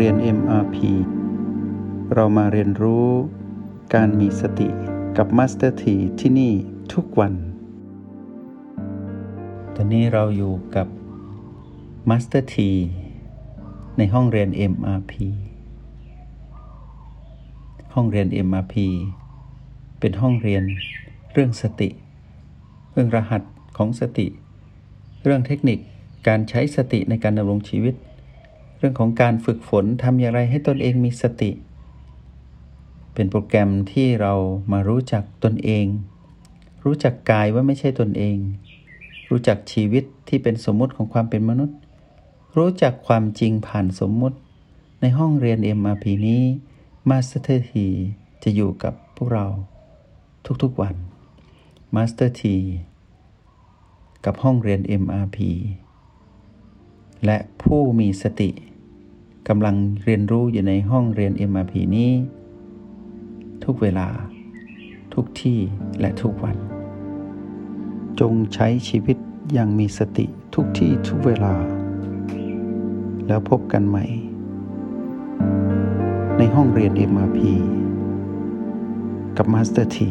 เรียน MRP เรามาเรียนรู้การมีสติกับ Master T ที่ที่นี่ทุกวัน ตอนนี้เราอยู่กับ Master T ในห้องเรียน MRP ห้องเรียน MRP เป็นห้องเรียนเรื่องสติ เรื่องรหัสของสติ เรื่องเทคนิคการใช้สติในการดำรงชีวิต เรื่องของการฝึกฝนทำอย่างไรให้ตนเองมีสติ เป็นโปรแกรมที่เรามารู้จักตนเอง รู้จักกายว่าไม่ใช่ตนเอง รู้จักชีวิตที่เป็นสมมุติของความเป็นมนุษย์ รู้จักความจริงผ่านสมมุติ ในห้องเรียน MRP นี้ Master ทีจะอยู่กับพวกเราทุกๆวันมาสเตอร์ทีกับห้องเรียน MRP และผู้มีสติ กำลังเรียนรู้อยู่ในห้องเรียน MRP นี้ ทุกเวลา ทุกที่และทุกวัน จงใช้ชีวิตอย่างมีสติทุกที่ทุกเวลา แล้วพบกันใหม่ ในห้องเรียน MRP กับมาสเตอร์ที